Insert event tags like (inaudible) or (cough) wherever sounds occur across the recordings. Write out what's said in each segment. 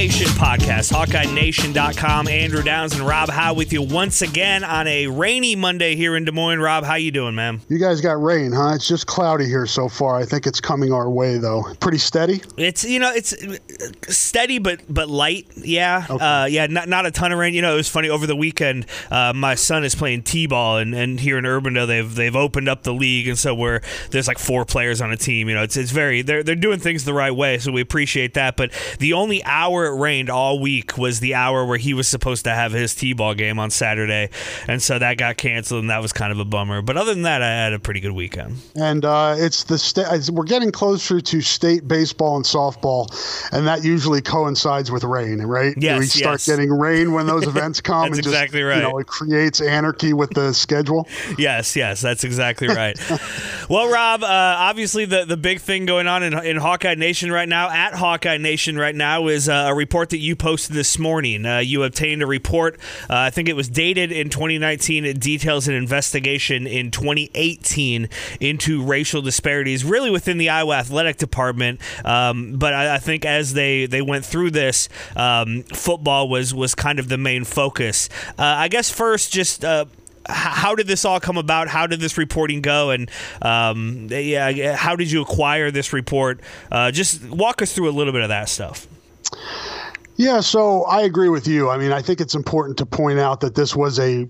Nation podcast, HawkeyeNation.com. Andrew Downs and Rob Howe with you once again on a rainy Monday here in Des Moines. Rob, how you doing, man? You guys got rain, huh? It's just cloudy here so far. I think it's coming our way though. Pretty steady. It's you know it's steady but but light. Yeah, okay. uh, yeah. Not not a ton of rain. You know, it was funny over the weekend. Uh, my son is playing t-ball, and, and here in Urbandale they've they've opened up the league, and so we're there's like four players on a team. You know, it's it's very they're they're doing things the right way, so we appreciate that. But the only hour it rained all week was the hour where he was supposed to have his t-ball game on Saturday, and so that got canceled, and that was kind of a bummer. But other than that, I had a pretty good weekend. And uh, it's the sta- we're getting closer to state baseball and softball, and that usually coincides with rain, right? Yes, we start yes. getting rain when those events (laughs) come. that's and exactly just, right. You know, it creates anarchy with the schedule. yes, yes, that's exactly right. well, Rob, uh, obviously the the big thing going on in, in Hawkeye Nation right now, at Hawkeye Nation right now, is uh, a report that you posted this morning. Uh, you obtained a report, uh, I think it was dated in 2019. It details an investigation in 2018 into racial disparities, really within the Iowa Athletic Department. Um, but I, I, think as they, they went through this, um, football was, was kind of the main focus. Uh, I guess first, just uh, how did this all come about? How did this reporting go? And um, yeah, how did you acquire this report? Uh, just walk us through a little bit of that stuff. Yeah, so I agree with you. I mean, I think it's important to point out that this was a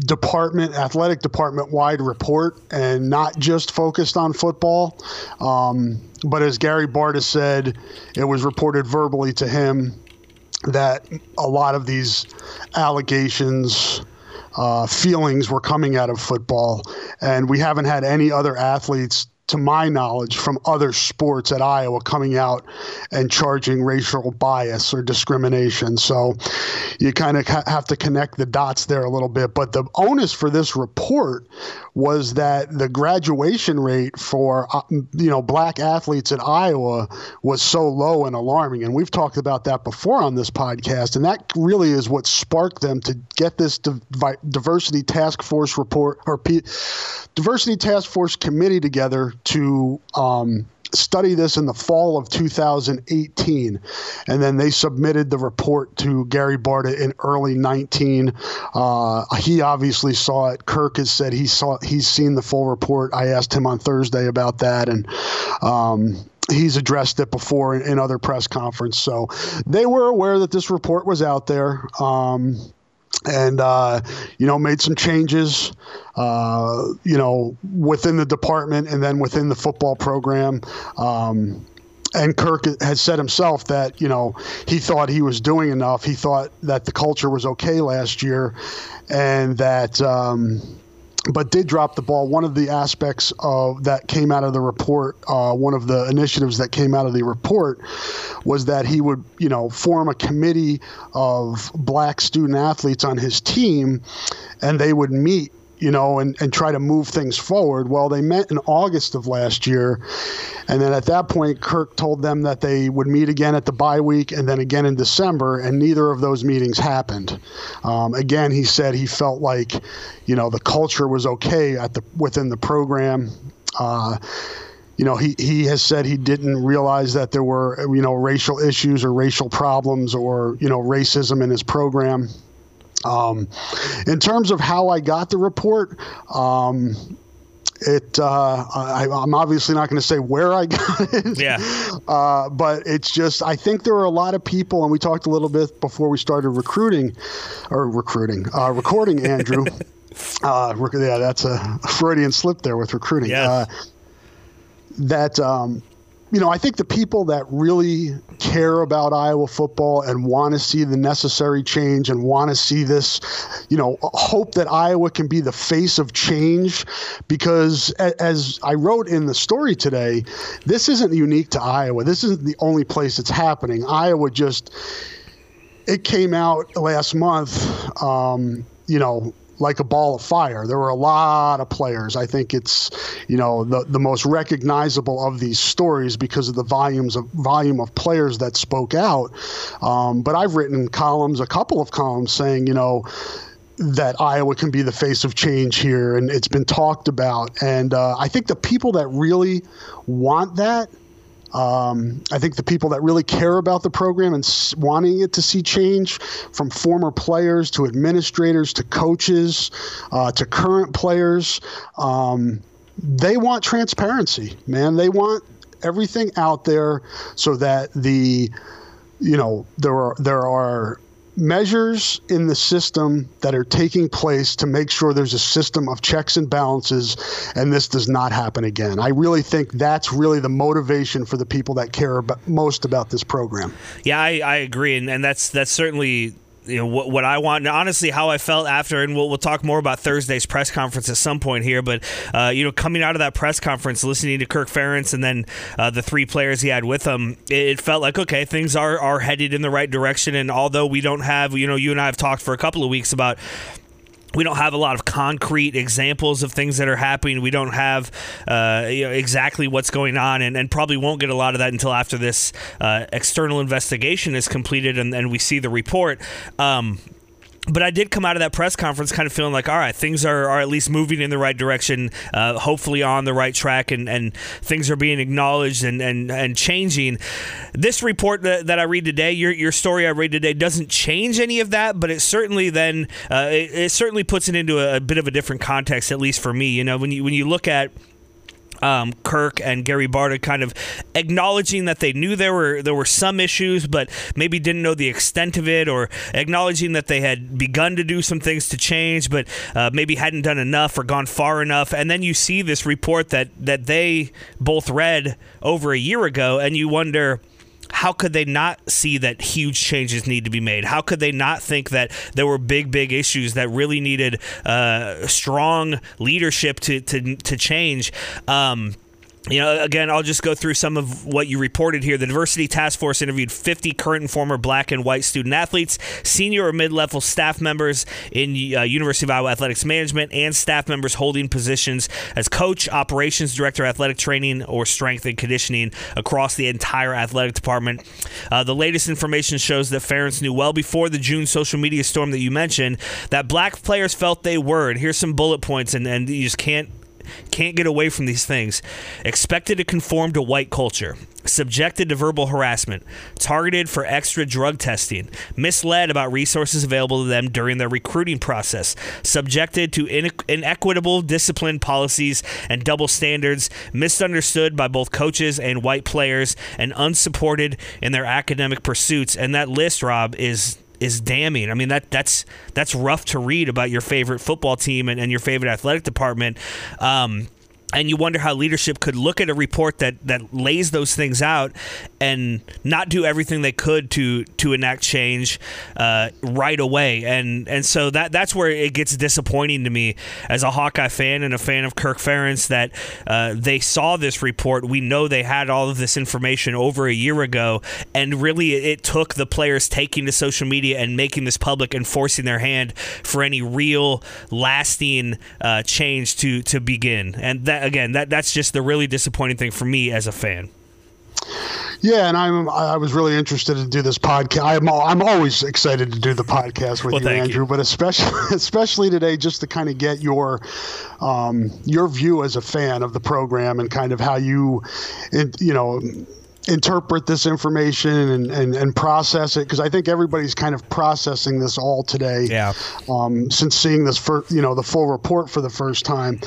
department, athletic department wide report and not just focused on football. Um, but as Gary Barta said, it was reported verbally to him that a lot of these allegations. Uh, feelings were coming out of football, and we haven't had any other athletes to my knowledge, from other sports at Iowa coming out and charging racial bias or discrimination. So you kind of ha- have to connect the dots there a little bit. But the onus for this report was that the graduation rate for uh, you know black athletes at Iowa was so low and alarming, and we've talked about that before on this podcast, and that really is what sparked them to get this diversity task force report or P- diversity task force committee together to um, study this in the fall of 2018 and then they submitted the report to gary barta in early 19 uh, he obviously saw it. Kirk has said he saw he's seen the full report. I asked him on thursday about that and um, he's addressed it before in, in, other press conference. So they were aware that this report was out there. Um, and uh, you know made some changes uh, you know within the department and then within the football program um, and Kirk has said himself that you know he thought he was doing enough. He thought that the culture was okay last year, and that um, but did drop the ball. One of the aspects of that came out of the report, uh, one of the initiatives that came out of the report, was that he would, you know, form a committee of black student athletes on his team, and they would meet you know, and, and try to move things forward. Well, they met in August of last year. And then at that point, Kirk told them that they would meet again at the bye week and then again in December, and neither of those meetings happened. Um, again, he said he felt like, you know, the culture was okay at the within the program. Uh, you know, he, he has said he didn't realize that there were, you know, racial issues or racial problems or, you know, racism in his program. Um, in terms of how I got the report, um, it uh, I, am obviously not going to say where I (laughs) got it. Yeah. Uh, but it's just I think there are a lot of people, and we talked a little bit before we started recruiting, or recruiting, uh, recording (laughs) Andrew. Uh, yeah, that's a Freudian slip there with recruiting. Yeah. Uh, that um, you know, I think the people that really care about Iowa football and want to see the necessary change and want to see this, you know, hope that Iowa can be the face of change. Because as I wrote in the story today, this isn't unique to Iowa. This isn't the only place it's happening. Iowa just, it came out last month, um, you know, like a ball of fire. There were a lot of players. I think it's, you know, the, the most recognizable of these stories because of the volumes of volume of players that spoke out. Um, but I've written columns, a couple of columns saying, you know, that Iowa can be the face of change here, and it's been talked about. And uh, I think the people that really want that um, I think the people that really care about the program and s- wanting it to see change, from former players to administrators to coaches uh, to current players, um, they want transparency, man. They want everything out there so that the, you know, there are there are measures in the system that are taking place to make sure there's a system of checks and balances and this does not happen again. I really think that's really the motivation for the people that care about, most about this program. Yeah, I, I agree and, and that's that's certainly you know what, what I want. And honestly, how I felt after, and we'll, we'll talk more about Thursday's press conference at some point here. But uh, you know, coming out of that press conference, listening to Kirk Ferentz and then uh, the three players he had with him, it, it, felt like okay, things are are headed in the right direction. And although we don't have, you know, you and I have talked for a couple of weeks about we don't have a lot of concrete examples of things that are happening. We don't have uh, you know, exactly what's going on, and, and, probably won't get a lot of that until after this uh, external investigation is completed and, and, we see the report. Um, but I did come out of that press conference kind of feeling like, all right, things are, are at least moving in the right direction, uh, hopefully on the right track, and, and things are being acknowledged and, and, and changing. This report that, that I read today, your, your story I read today, doesn't change any of that, but it certainly then uh, it, it, certainly puts it into a, a bit of a different context, at least for me. You know, when you when you look at um, Kirk and Gary Barta kind of acknowledging that they knew there were there were some issues, but maybe didn't know the extent of it, or acknowledging that they had begun to do some things to change, but uh, maybe hadn't done enough or gone far enough. And then you see this report that that they both read over a year ago, and you wonder how could they not see that huge changes need to be made? How could they not think that there were big, big issues that really needed uh, strong leadership to to to change? Um, you know, again, I'll just go through some of what you reported here. The Diversity Task Force interviewed 50 current and former black and white student athletes, senior or mid level staff members in uh, University of Iowa Athletics Management, and staff members holding positions as coach, operations director, athletic training, or strength and conditioning across the entire athletic department. Uh, the latest information shows that Ferentz knew well before the June social media storm that you mentioned that black players felt they were. And here's some bullet points, and, and you just can't can't get away from these things. Expected to conform to white culture, subjected to verbal harassment, targeted for extra drug testing, misled about resources available to them during their recruiting process, subjected to inequitable discipline policies and double standards, misunderstood by both coaches and white players, and unsupported in their academic pursuits. And that list, Rob, is is damning. I mean that that's that's rough to read about your favorite football team and, and your favorite athletic department. Um, and you wonder how leadership could look at a report that that lays those things out and not do everything they could to to enact change uh, right away. And and so that that's where it gets disappointing to me as a Hawkeye fan and a fan of Kirk Ferentz that uh, they saw this report. We know they had all of this information over a year ago. And really it took the players taking to social media and making this public and forcing their hand for any real lasting uh, change to to begin. And that again, that that's just the really disappointing thing for me as a fan. Yeah, and I'm I was really interested to do this podcast. I'm I'm always excited to do the podcast with well, you, Andrew, you. but especially (laughs) especially today, just to kind of get your um, your view as a fan of the program and kind of how you, you know interpret this information and, and, and process it because I think everybody's kind of processing this all today. Yeah. Um, since seeing this for you know the full report for the first time,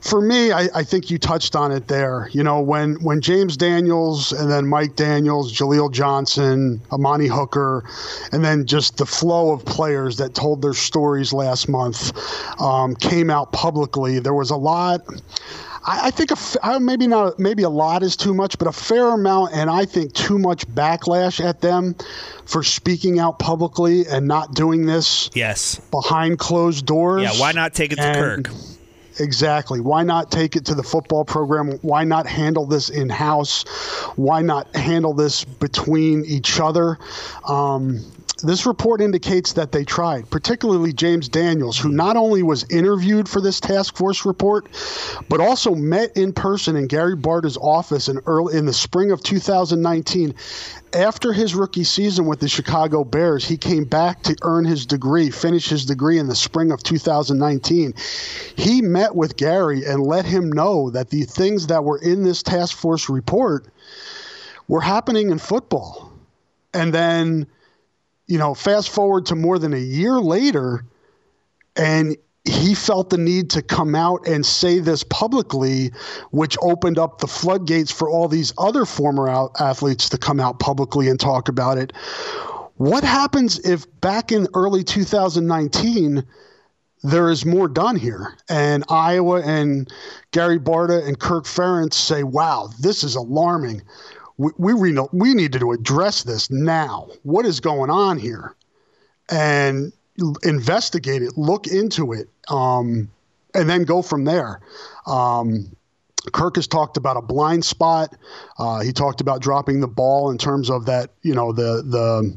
for me, I, I think you touched on it there. You know when when James Daniels and then Mike Daniels, Jaleel Johnson, Amani Hooker, and then just the flow of players that told their stories last month um, came out publicly. There was a lot. I, I think a, maybe not maybe a lot is too much, but a fair amount, and I think too much backlash at them for speaking out publicly and not doing this. Yes, behind closed doors. Yeah, why not take it to and, Kirk? Exactly. Why not take it to the football program? Why not handle this in house? Why not handle this between each other? Um, this report indicates that they tried, particularly James Daniels, who not only was interviewed for this task force report, but also met in person in Gary Barta's office in early in the spring of 2019. After his rookie season with the Chicago Bears, he came back to earn his degree, finish his degree in the spring of 2019. He met with Gary and let him know that the things that were in this task force report were happening in football. And then you know, fast forward to more than a year later, and he felt the need to come out and say this publicly, which opened up the floodgates for all these other former athletes to come out publicly and talk about it. What happens if back in early 2019, there is more done here. And Iowa and Gary Barta and Kirk Ferentz say, wow, this is alarming we we, we needed to address this now. What is going on here? And investigate it, look into it, um, and then go from there. Um, Kirk has talked about a blind spot. Uh, he talked about dropping the ball in terms of that, you know, the the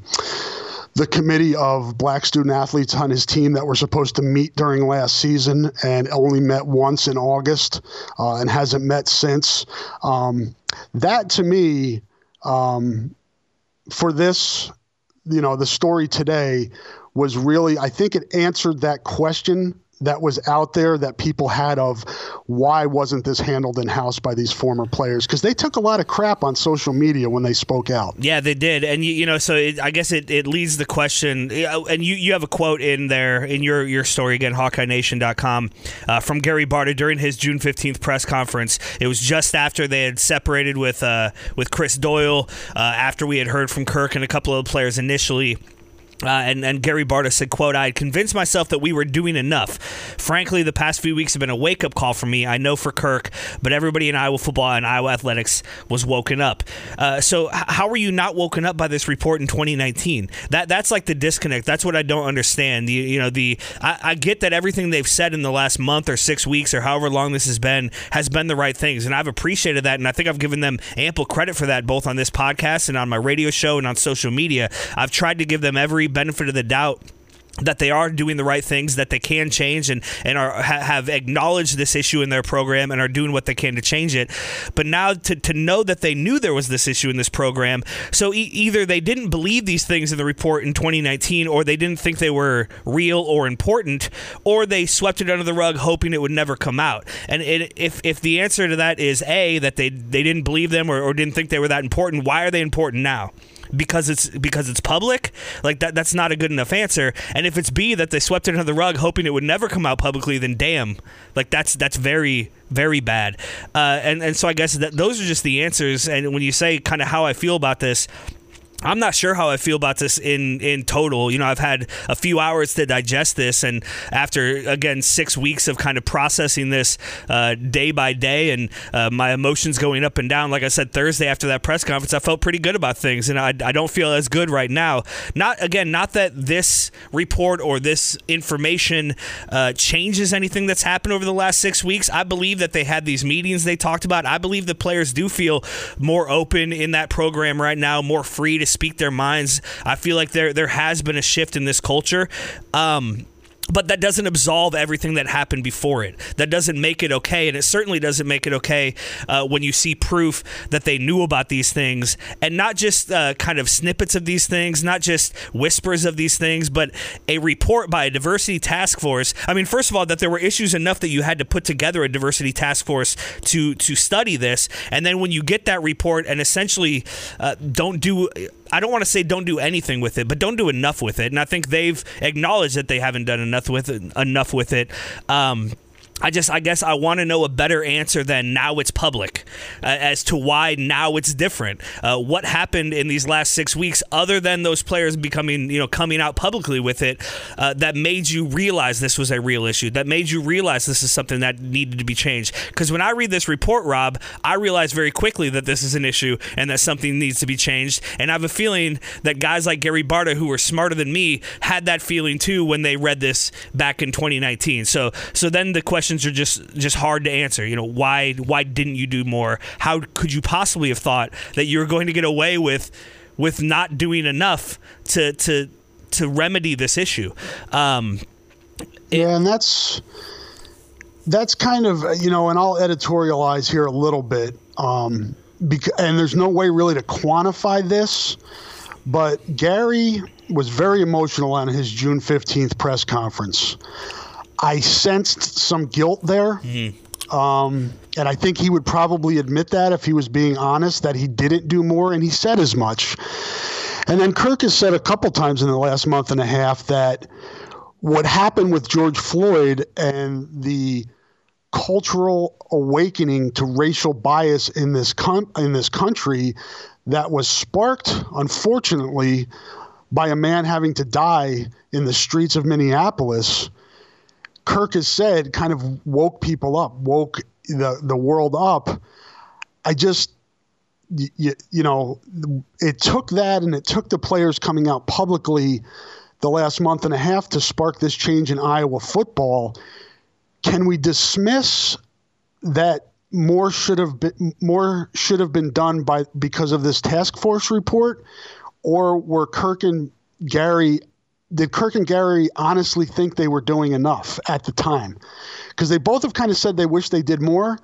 the committee of black student athletes on his team that were supposed to meet during last season and only met once in August uh, and hasn't met since. Um, that to me, um, for this, you know, the story today was really, I think it answered that question that was out there that people had of why wasn't this handled in house by these former players because they took a lot of crap on social media when they spoke out. Yeah, they did, and you, you know, so it, I guess it, it leads the question, and you, you have a quote in there in your your story again, HawkeyeNation.com, uh, from Gary Barta during his June fifteenth press conference. It was just after they had separated with uh, with Chris Doyle, uh, after we had heard from Kirk and a couple of players initially. Uh, and, and Gary Barta said, quote, I had convinced myself that we were doing enough. Frankly, the past few weeks have been a wake-up call for me. I know for Kirk, but everybody in Iowa football and Iowa athletics was woken up. Uh, so h- how were you not woken up by this report in 2019? That That's like the disconnect. That's what I don't understand. The, you know, the I, I get that everything they've said in the last month or six weeks or however long this has been has been the right things. And I've appreciated that. And I think I've given them ample credit for that, both on this podcast and on my radio show and on social media. I've tried to give them every benefit of the doubt that they are doing the right things, that they can change, and and are ha, have acknowledged this issue in their program and are doing what they can to change it. But now to, to know that they knew there was this issue in this program, so e- either they didn't believe these things in the report in 2019, or they didn't think they were real or important, or they swept it under the rug, hoping it would never come out. And it, if if the answer to that is a that they they didn't believe them or, or didn't think they were that important, why are they important now? Because it's because it's public like that that's not a good enough answer. And if it's b that they swept it under the rug hoping it would never come out publicly then damn. Like that's that's very very bad. Uh, and and so i guess that those are just the answers. And when you say kind of how i feel about this I'm not sure how I feel about this in in total. You know, I've had a few hours to digest this, and after again six weeks of kind of processing this uh, day by day, and uh, my emotions going up and down. Like I said Thursday after that press conference, I felt pretty good about things, and I, I don't feel as good right now. Not again, not that this report or this information uh, changes anything that's happened over the last six weeks. I believe that they had these meetings they talked about. I believe the players do feel more open in that program right now, more free to speak their minds. I feel like there there has been a shift in this culture. Um, but that doesn't absolve everything that happened before it. That doesn't make it okay, and it certainly doesn't make it okay uh, when you see proof that they knew about these things, and not just uh, kind of snippets of these things, not just whispers of these things, but a report by a diversity task force. I mean, first of all, that there were issues enough that you had to put together a diversity task force to to study this, and then when you get that report and essentially uh, don't do I don't want to say don't do anything with it, but don't do enough with it. And I think they've acknowledged that they haven't done enough with it. Enough with it. Um, I just, I guess, I want to know a better answer than now it's public uh, as to why now it's different. Uh, what happened in these last six weeks, other than those players becoming, you know, coming out publicly with it, uh, that made you realize this was a real issue, that made you realize this is something that needed to be changed? Because when I read this report, Rob, I realize very quickly that this is an issue and that something needs to be changed. And I have a feeling that guys like Gary Barta, who were smarter than me, had that feeling too when they read this back in 2019. So, so then the question questions are just just hard to answer. You know, why why didn't you do more? How could you possibly have thought that you were going to get away with with not doing enough to to to remedy this issue? Um, it, yeah, and that's that's kind of you know, and I'll editorialize here a little bit. Um, because, and there's no way really to quantify this, but Gary was very emotional on his June 15th press conference. I sensed some guilt there. Mm-hmm. Um, and I think he would probably admit that if he was being honest, that he didn't do more, and he said as much. And then Kirk has said a couple times in the last month and a half that what happened with George Floyd and the cultural awakening to racial bias in this com- in this country that was sparked, unfortunately, by a man having to die in the streets of Minneapolis Kirk has said kind of woke people up, woke the the world up. I just you, you know it took that and it took the players coming out publicly the last month and a half to spark this change in Iowa football. Can we dismiss that more should have been more should have been done by because of this task force report, or were Kirk and Gary did Kirk and Gary honestly think they were doing enough at the time? Because they both have kind of said they wish they did more,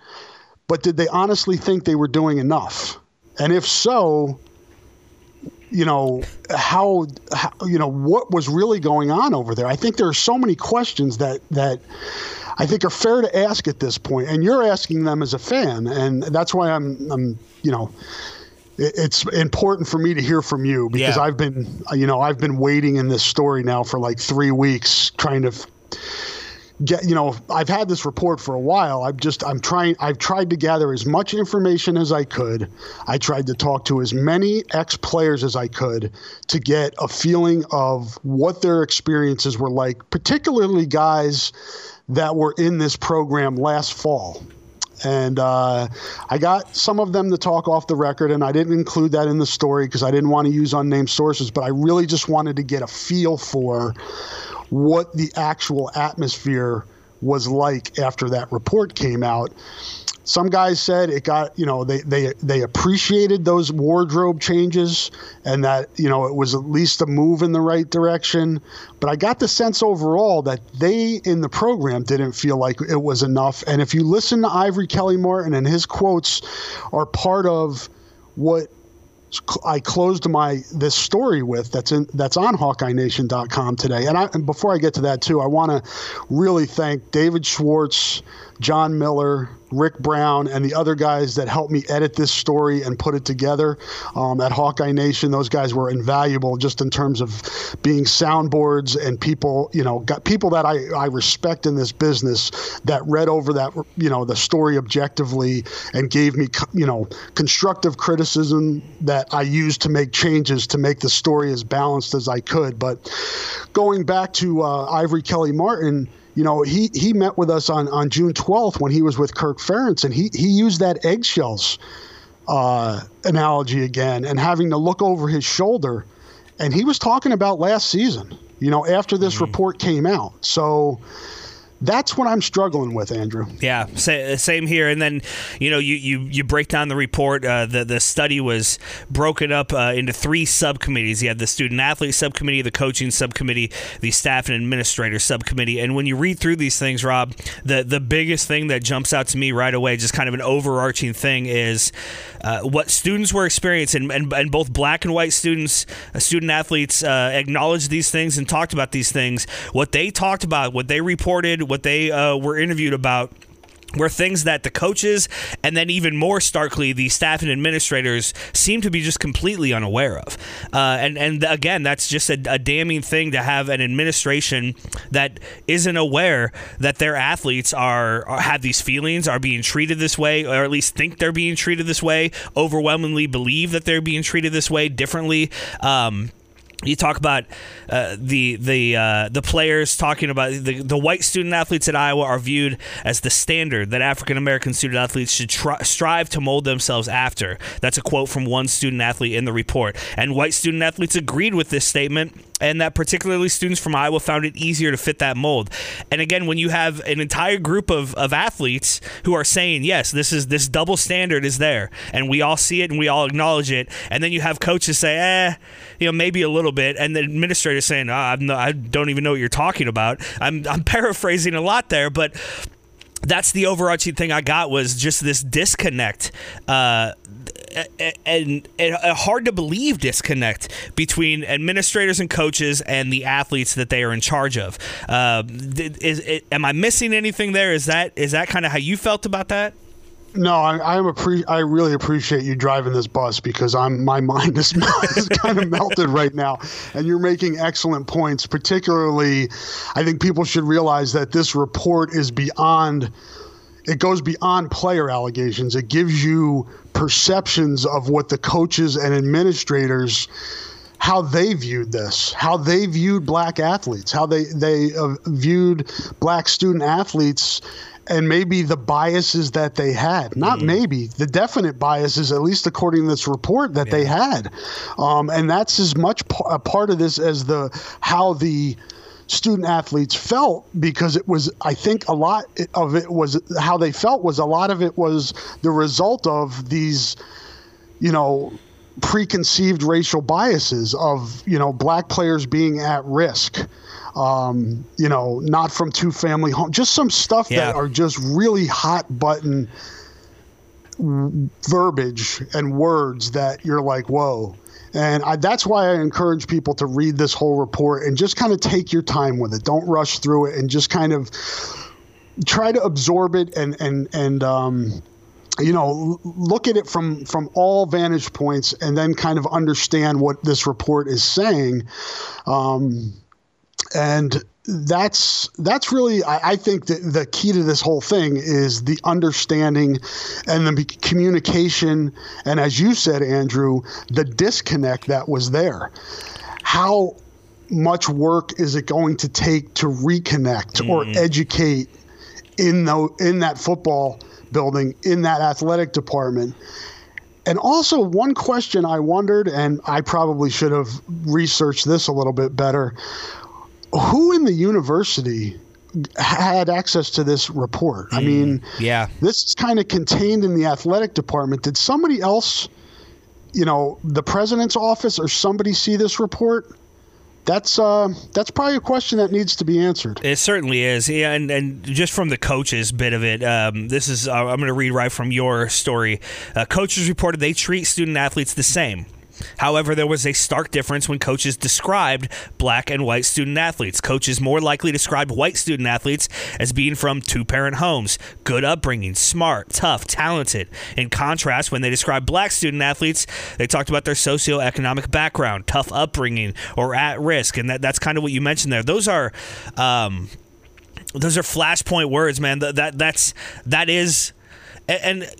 but did they honestly think they were doing enough? And if so, you know how, how, you know what was really going on over there. I think there are so many questions that that I think are fair to ask at this point, and you're asking them as a fan, and that's why I'm I'm you know it's important for me to hear from you because yeah. I've been, you know, I've been waiting in this story now for like three weeks, trying to get, you know, I've had this report for a while. I've just, I'm trying, I've tried to gather as much information as I could. I tried to talk to as many ex players as I could to get a feeling of what their experiences were like, particularly guys that were in this program last fall and uh, I got some of them to talk off the record, and I didn't include that in the story because I didn't want to use unnamed sources, but I really just wanted to get a feel for what the actual atmosphere was like after that report came out some guys said it got you know they they they appreciated those wardrobe changes and that you know it was at least a move in the right direction but i got the sense overall that they in the program didn't feel like it was enough and if you listen to ivory kelly martin and his quotes are part of what I closed my this story with that's in that's on HawkeyeNation.com today. And, I, and before I get to that too, I want to really thank David Schwartz, John Miller, Rick Brown, and the other guys that helped me edit this story and put it together um, at Hawkeye Nation. Those guys were invaluable just in terms of being soundboards and people, you know, got people that I, I respect in this business that read over that, you know, the story objectively and gave me, you know, constructive criticism that I used to make changes to make the story as balanced as I could. But going back to uh, Ivory Kelly Martin, you know, he he met with us on on June 12th when he was with Kirk Ferentz, and he he used that eggshells uh, analogy again, and having to look over his shoulder, and he was talking about last season. You know, after this mm-hmm. report came out, so That's what I'm struggling with, Andrew. Yeah, same here. And then, you know, you, you, you break down the report. Uh, the the study was broken up uh, into three subcommittees. You had the student athlete subcommittee, the coaching subcommittee, the staff and administrator subcommittee. And when you read through these things, Rob, the the biggest thing that jumps out to me right away, just kind of an overarching thing, is uh, what students were experiencing, and, and both black and white students, uh, student athletes, uh, acknowledged these things and talked about these things. What they talked about, what they reported what they uh, were interviewed about were things that the coaches and then even more starkly the staff and administrators seem to be just completely unaware of. Uh, and and again that's just a, a, damning thing to have an administration that isn't aware that their athletes are, are, have these feelings are being treated this way or at least think they're being treated this way overwhelmingly believe that they're being treated this way differently. Um, you talk about uh, the the uh, the players talking about the, the white student athletes at Iowa are viewed as the standard that African American student athletes should strive to mold themselves after. That's a quote from one student athlete in the report. And white student athletes agreed with this statement and that particularly students from Iowa found it easier to fit that mold. And again, when you have an entire group of, of athletes who are saying, yes, this is this double standard is there, and we all see it and we all acknowledge it, and then you have coaches say, eh, you know, maybe a little bit, and the administrator saying, oh, I don't even know what you're talking about. I'm, (laughs) I'm paraphrasing a lot there, but that's the overarching thing I got was just this disconnect, uh, and, a hard to believe disconnect between administrators and coaches and the athletes that they are in charge of. Uh, is, is, am I missing anything there? Is that is that kind of how you felt about that? No, I, appre- I really appreciate you driving this bus because I'm my (laughs) mind is, is kind of melted right now, and you're making excellent points. Particularly, I think people should realize that this report is beyond. It goes beyond player allegations. It gives you perceptions of what the coaches and administrators how they viewed this, how they viewed black athletes, how they they uh, viewed black student athletes and maybe the biases that they had. Not mm. maybe, the definite biases, at least according to this report, that yeah. they had. Um, and that's as much p- a part of this as the how the student athletes felt because it was i think a lot of it was how they felt was a lot of it was the result of these you know preconceived racial biases of you know black players being at risk um, you know, not from two family home, just some stuff yeah. that are just really hot button verbiage and words that you're like, whoa. And I, that's why I encourage people to read this whole report and just kind of take your time with it. Don't rush through it and just kind of try to absorb it and and and um, you know look at it from from all vantage points and then kind of understand what this report is saying. Um, and that's that's really I, I think the, the key to this whole thing is the understanding and the communication. And as you said andrew the disconnect that was there. How much work is it going to take to reconnect mm. or educate in the in that football building in that athletic department? And also, one question I wondered, and I probably should have researched this a little bit better who in the university had access to this report? I mean, mm, yeah, this is kind of contained in the athletic department. Did somebody else, you know, the president's office or somebody see this report? That's uh, that's probably a question that needs to be answered. It certainly is, yeah. And, and just from the coaches bit of it, um, this is uh, I'm going to read right from your story. Uh, coaches reported they treat student athletes the same However, there was a stark difference when coaches described black and white student athletes. Coaches more likely described white student athletes as being from two parent homes, good upbringing, smart, tough, talented. In contrast, when they described black student athletes, they talked about their socioeconomic background, tough upbringing, or at risk. And that, that's kind of what you mentioned there. Those are. Um, those are flashpoint words, man. That, that that's that is, and, and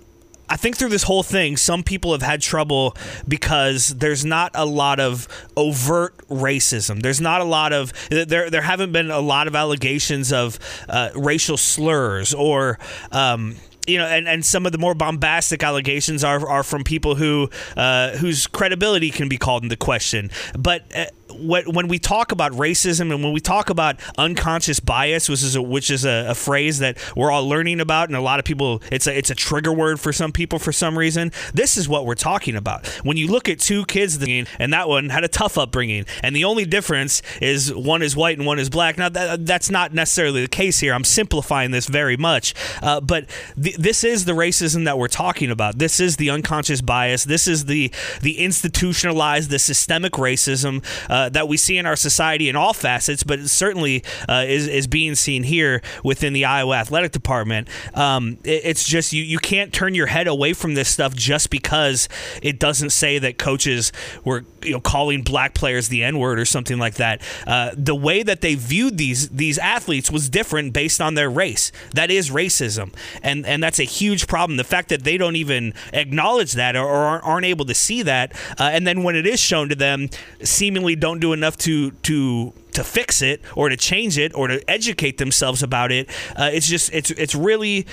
I think through this whole thing, some people have had trouble because there's not a lot of overt racism. There's not a lot of there. There haven't been a lot of allegations of uh, racial slurs or. Um, you know, and, and some of the more bombastic allegations are, are from people who uh, whose credibility can be called into question. But uh, when we talk about racism and when we talk about unconscious bias, which is a, which is a, a, phrase that we're all learning about, and a lot of people, it's a it's a trigger word for some people for some reason. This is what we're talking about. When you look at two kids, and that one had a tough upbringing, and the only difference is one is white and one is black. Now that, that's not necessarily the case here. I'm simplifying this very much, uh, but th- this is the racism that we're talking about. This is the unconscious bias. This is the the institutionalized, the systemic racism. Uh, that we see in our society in all facets, but certainly uh, is, is being seen here within the Iowa Athletic Department. Um, it, it's just you, you can't turn your head away from this stuff just because it doesn't say that coaches were you know calling black players the N word or something like that. Uh, the way that they viewed these these athletes was different based on their race. That is racism, and and that's a huge problem. The fact that they don't even acknowledge that or, or aren't able to see that, uh, and then when it is shown to them, seemingly don't do enough to to to fix it or to change it or to educate themselves about it. Uh, it's just it's it's really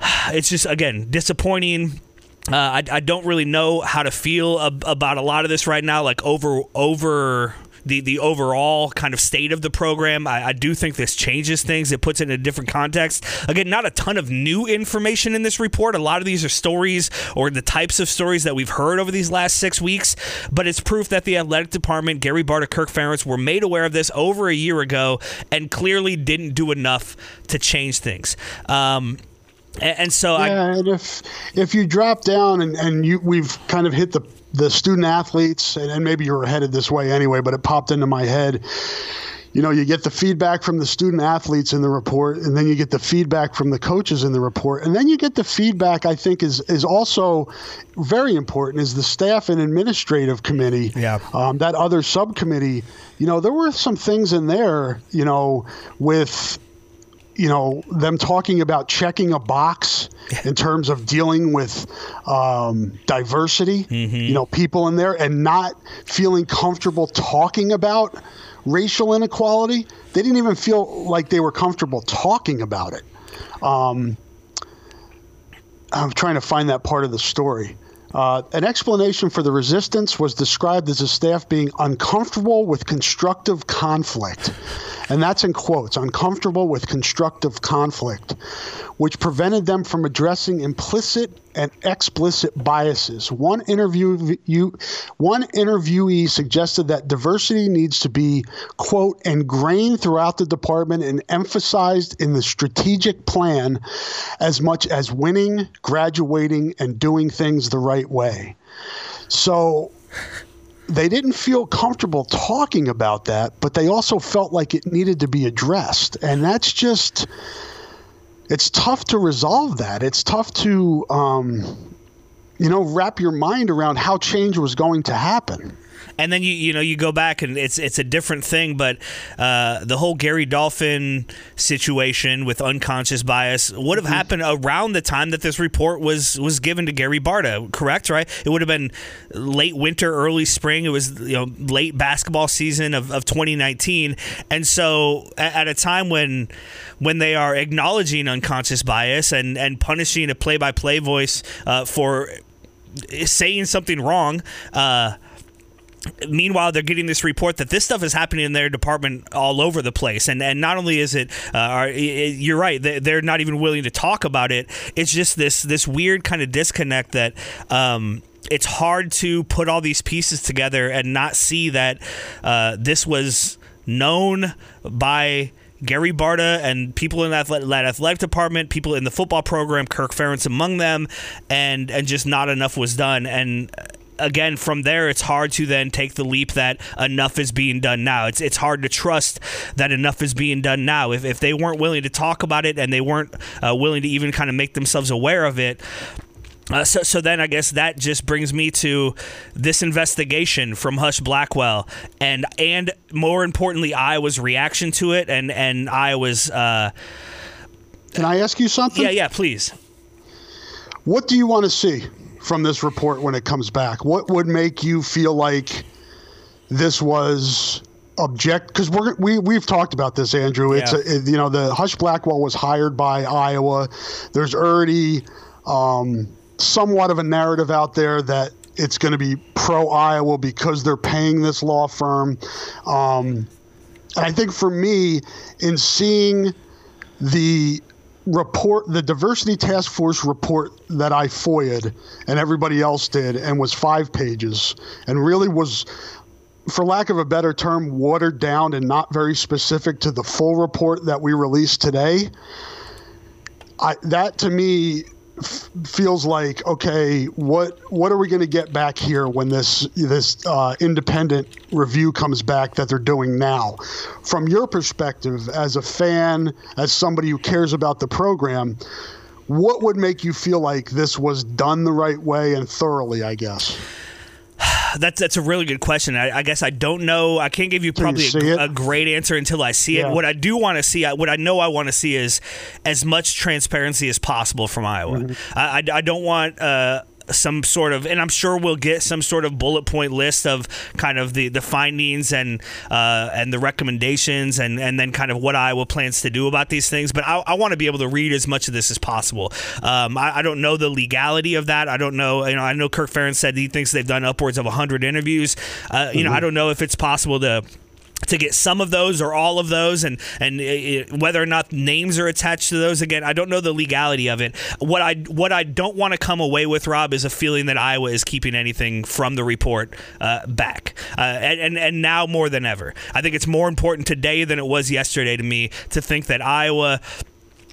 (sighs) it's just again disappointing. Uh, I, I don't really know how to feel ab- about a lot of this right now. Like over over the the overall kind of state of the program. I, I, do think this changes things. It puts it in a different context. Again, not a ton of new information in this report. A lot of these are stories or the types of stories that we've heard over these last six weeks, but it's proof that the athletic department, Gary Barta, Kirk Ferentz, were made aware of this over a year ago and clearly didn't do enough to change things. Um, and, so yeah, I, and if if you drop down and, and you we've kind of hit the the student athletes, and, and maybe you were headed this way anyway, but it popped into my head you know, you get the feedback from the student athletes in the report, and then you get the feedback from the coaches in the report, and then you get the feedback. I think is is also very important is the staff and administrative committee. Yeah. Um, that other subcommittee. You know, there were some things in there. You know, with you know them talking about checking a box in terms of dealing with um, diversity mm-hmm. you know people in there and not feeling comfortable talking about racial inequality they didn't even feel like they were comfortable talking about it. Um, i'm trying to find that part of the story. Uh, an explanation for the resistance was described as the staff being uncomfortable with constructive conflict and that's in quotes, uncomfortable with constructive conflict, which prevented them from addressing implicit and explicit biases. One interview one interviewee suggested that diversity needs to be quote ingrained throughout the department and emphasized in the strategic plan as much as winning, graduating and doing things the right way. So they didn't feel comfortable talking about that, but they also felt like it needed to be addressed. And that's just, it's tough to resolve that. It's tough to, um, you know, wrap your mind around how change was going to happen and then you you know you go back and it's it's a different thing. But uh, the whole Gary Dolphin situation with unconscious bias would have mm-hmm. happened around the time that this report was was given to Gary Barta. Correct, right? It would have been late winter, early spring. It was you know late basketball season of, of 2019, and so at, at a time when when they are acknowledging unconscious bias and and punishing a play by play voice uh, for saying something wrong. Uh, meanwhile they're getting this report that this stuff is happening in their department all over the place and and not only is it, uh, you're right they're not even willing to talk about it it's just this this weird kind of disconnect that um, it's hard to put all these pieces together and not see that uh, this was known by Gary Barta and people in that athletic department, people in the football program, Kirk Ferentz among them, and and just not enough was done. And again, from there, it's hard to then take the leap that enough is being done now. It's it's hard to trust that enough is being done now. If, if they weren't willing to talk about it and they weren't uh, willing to even kind of make themselves aware of it, uh, so, so then I guess that just brings me to this investigation from Husch Blackwell, and and more importantly, Iowa's reaction to it, and and Iowa's. Uh, Can I ask you something? Yeah, yeah, please. What do you want to see? From this report when it comes back? What would make you feel like this was object? Because we're we we've talked about this, Andrew. It's yeah. a, it, you know the Husch Blackwell was hired by Iowa. There's already um, somewhat of a narrative out there that it's going to be pro Iowa because they're paying this law firm. Um, and I think for me, in seeing the report, the diversity task force report that I FOIA'd and everybody else did, and was five pages, and really was, for lack of a better term, watered down and not very specific to the full report that we released today. I, that to me f- feels like okay what what are we going to get back here when this this uh, independent review comes back that they're doing now? From your perspective as a fan as somebody who cares about the program what would make you feel like this was done the right way and thoroughly i guess (sighs) that's that's a really good question. I, I, guess I don't know. I can't give you probably you a, a, great answer until I see yeah. it. What I do want to see, what I know I want to see is as much transparency as possible from Iowa. Mm-hmm. I, I, I, don't want. Uh, some sort of, and I'm sure we'll get some sort of bullet point list of kind of the, the findings and uh, and the recommendations and, and then kind of what Iowa plans to do about these things. But I, I want to be able to read as much of this as possible. Um, I, I, don't know the legality of that. I don't know. You know, I know Kirk Ferentz said he thinks they've done upwards of 100 interviews. Uh, you mm-hmm. know, I don't know if it's possible to to get some of those or all of those and and it, whether or not names are attached to those again I don't know the legality of it. What I what I don't want to come away with Rob is a feeling that Iowa is keeping anything from the report uh, back. Uh, and, and and now more than ever. I think it's more important today than it was yesterday to me to think that Iowa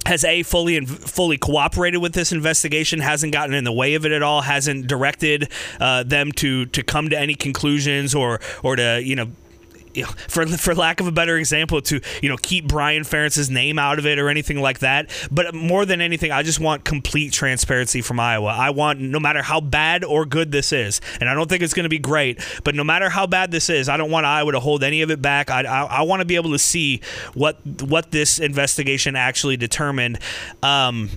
has a fully and fully cooperated with this investigation, hasn't gotten in the way of it at all, hasn't directed uh, them to to come to any conclusions or or to you know you (laughs) know, for for lack of a better example, to you know keep Brian Ferentz's name out of it or anything like that. But more than anything, I just want complete transparency from Iowa. I want no matter how bad or good this is, and I don't think it's going to be great. But no matter how bad this is, I don't want Iowa to hold any of it back. I I, I want to be able to see what what this investigation actually determined. Um,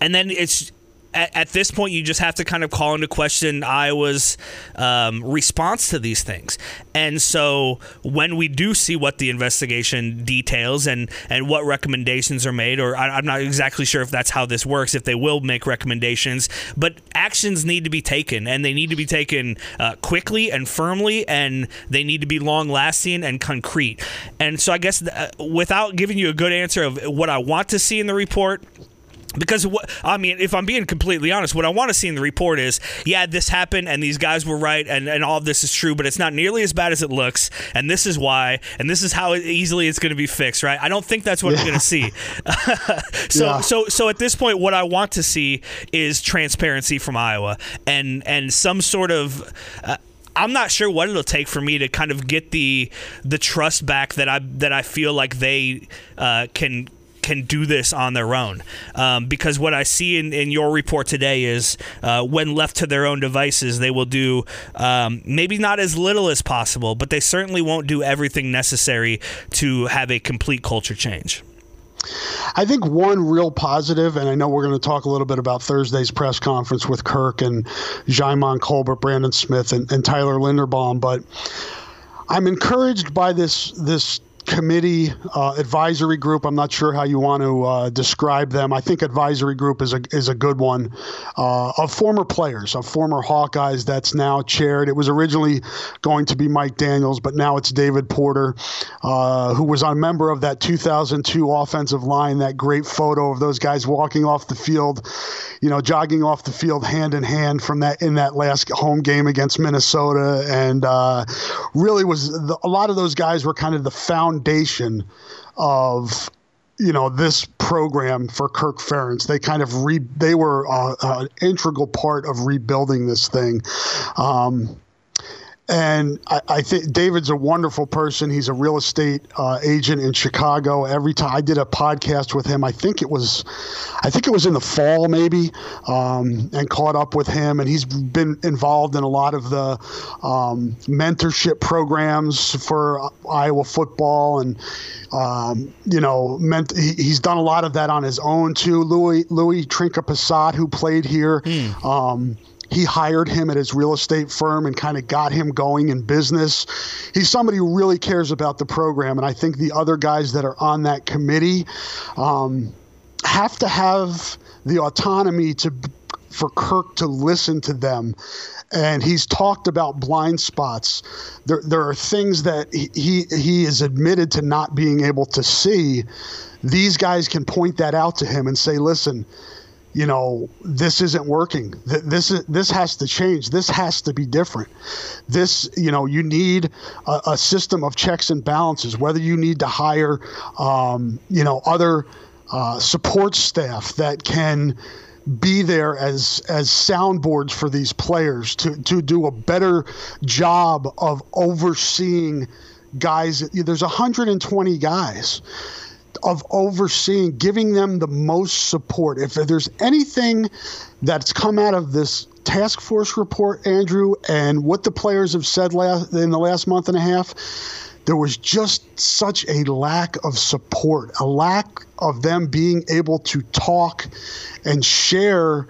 and then it's at, at, this point, you just have to kind of call into question Iowa's um, response to these things. And so, when we do see what the investigation details and and what recommendations are made, or I, am not exactly sure if that's how this works, if they will make recommendations, but actions need to be taken, and they need to be taken uh, quickly and firmly, and they need to be long lasting and concrete. And so, I guess uh, without giving you a good answer of what I want to see in the report because what I mean, if I'm being completely honest, what I want to see in the report is, yeah, this happened and these guys were right and, and all of this is true, but it's not nearly as bad as it looks, and this is why, and this is how easily it's going to be fixed, right? I don't think that's what yeah. I'm going to see. so, yeah. so, so at this point, what I want to see is transparency from Iowa and and some sort of. Uh, I'm not sure what it'll take for me to kind of get the the trust back that I that I feel like they uh, can can do this on their own. Um, because what I see in, in your report today is uh, when left to their own devices, they will do um, maybe not as little as possible, but they certainly won't do everything necessary to have a complete culture change. I think one real positive, and I know we're going to talk a little bit about Thursday's press conference with Kirk and Djimon Colbert, Brandon Smith, and, and Tyler Linderbaum, but I'm encouraged by this this committee uh, advisory group. I'm not sure how you want to uh, describe them. I think advisory group is a is a good one uh, of former players, of former Hawkeyes that's now chaired. It was originally going to be Mike Daniels, but now it's David Porter, uh, who was a member of that 2002 offensive line. That great photo of those guys walking off the field, you know, jogging off the field hand in hand from that in that last home game against Minnesota, and uh, really was the, a lot of those guys were kind of the found foundation of you know this program for Kirk Ferentz. They kind of re they were uh, an integral part of rebuilding this thing. Um, and I, I, think David's a wonderful person. He's a real estate uh, agent in Chicago. Every time I did a podcast with him, I think it was, I think it was in the fall maybe, um, and caught up with him. And he's been involved in a lot of the um, mentorship programs for Iowa football, and um, you know, meant he, he's done a lot of that on his own too. Louis Louis Trinca-Pasat, who played here. Mm he hired him at his real estate firm and kind of got him going in business. He's somebody who really cares about the program, and I think the other guys that are on that committee um, have to have the autonomy to for Kirk to listen to them. And he's talked about blind spots. There, there are things that he, he is admitted to not being able to see. These guys can point that out to him and say, "Listen, you know this isn't working. This is this has to change. This has to be different. This you know you need a, a system of checks and balances whether you need to hire um, you know other uh, support staff that can be there as as soundboards for these players to to do a better job of overseeing guys. There's 120 guys of overseeing, giving them the most support. If there's anything that's come out of this task force report, Andrew, and what the players have said last, in the last month and a half, there was just such a lack of support, a lack of them being able to talk and share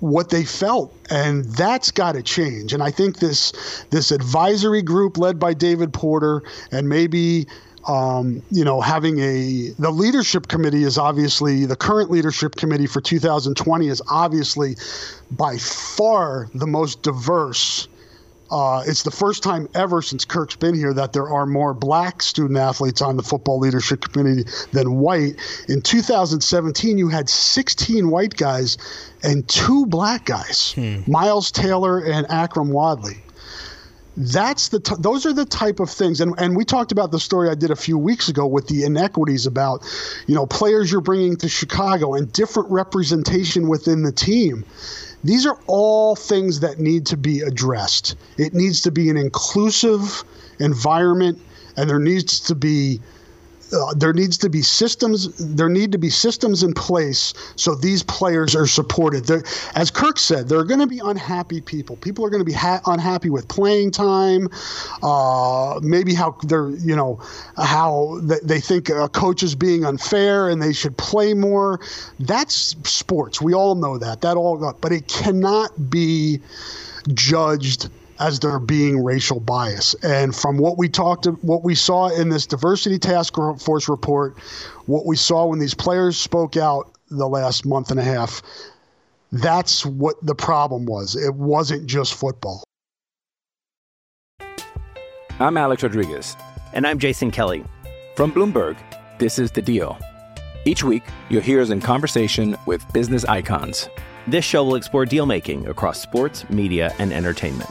what they felt and that's got to change and i think this this advisory group led by david porter and maybe um, you know, having a the leadership committee is obviously the current leadership committee for 2020 is obviously by far the most diverse. Uh, it's the first time ever since Kirk's been here that there are more black student athletes on the football leadership committee than white. In 2017, you had 16 white guys and two black guys, hmm. Miles Taylor and Akrum Wadley that's the t- those are the type of things. And and we talked about the story I did a few weeks ago with the inequities about you know players you're bringing to Chicago and different representation within the team. These are all things that need to be addressed. It needs to be an inclusive environment and there needs to be uh, there needs to be systems there need to be systems in place so these players are supported. They're, as kirk said there are going to be unhappy people. People are going to be ha- unhappy with playing time uh, maybe how they're you know how they think a coach is being unfair and they should play more. That's sports. We all know that. That all got but it cannot be judged as there being racial bias. And from what we talked, what we saw in this diversity task force report, what we saw when these players spoke out the last month and a half, that's what the problem was. It wasn't just football. I'm Alex Rodriguez. And I'm Jason Kelly. From Bloomberg, this is The Deal. Each week, you'll hear us in conversation with business icons. This show will explore deal making across sports, media, and entertainment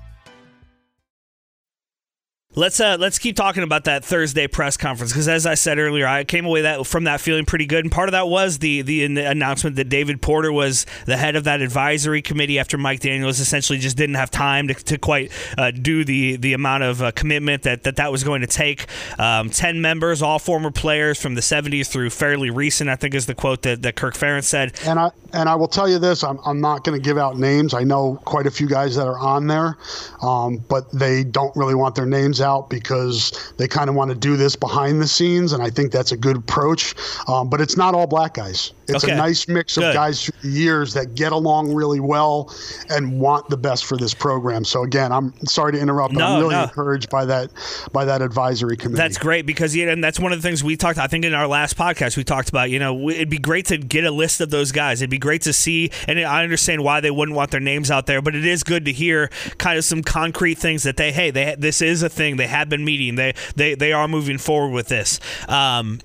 Let's uh let's keep talking about that Thursday press conference because as I said earlier, I came away that from that feeling pretty good, and part of that was the the announcement that David Porter was the head of that advisory committee after Mike Daniels essentially just didn't have time to, to quite uh, do the the amount of uh, commitment that, that that was going to take. Um, Ten members, all former players from the '70s through fairly recent, I think is the quote that, that Kirk Ferentz said. And I and I will tell you this: I'm I'm not going to give out names. I know quite a few guys that are on there, um, but they don't really want their names out because they kind of want to do this behind the scenes, and I think that's a good approach. Um, but it's not all black guys. It's okay. a nice mix of Good. guys through the years that get along really well and want the best for this program. So again, I'm sorry to interrupt, but no, I'm really no. encouraged by that by that advisory committee. That's great because yeah, and that's one of the things we talked. I think in our last podcast we talked about. You know, it'd be great to get a list of those guys. It'd be great to see, and I understand why they wouldn't want their names out there, but it is good to hear kind of some concrete things that they hey they this is a thing they have been meeting they they they are moving forward with this. Um,